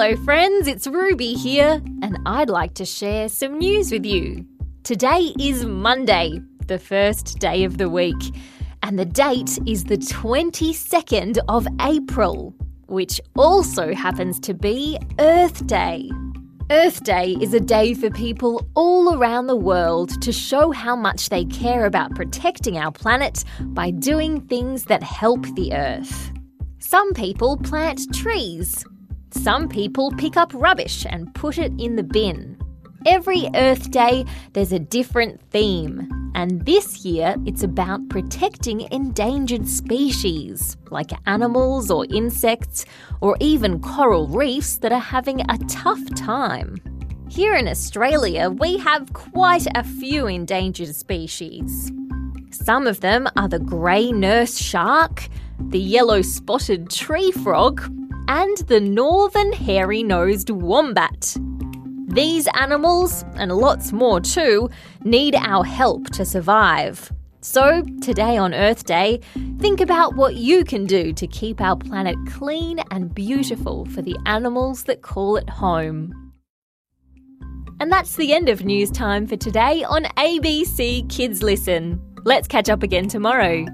Hello, friends, it's Ruby here, and I'd like to share some news with you. Today is Monday, the first day of the week, and the date is the 22nd of April, which also happens to be Earth Day. Earth Day is a day for people all around the world to show how much they care about protecting our planet by doing things that help the Earth. Some people plant trees. Some people pick up rubbish and put it in the bin. Every Earth Day, there's a different theme. And this year, it's about protecting endangered species, like animals or insects, or even coral reefs that are having a tough time. Here in Australia, we have quite a few endangered species. Some of them are the grey nurse shark, the yellow spotted tree frog, and the northern hairy nosed wombat. These animals, and lots more too, need our help to survive. So, today on Earth Day, think about what you can do to keep our planet clean and beautiful for the animals that call it home. And that's the end of news time for today on ABC Kids Listen. Let's catch up again tomorrow.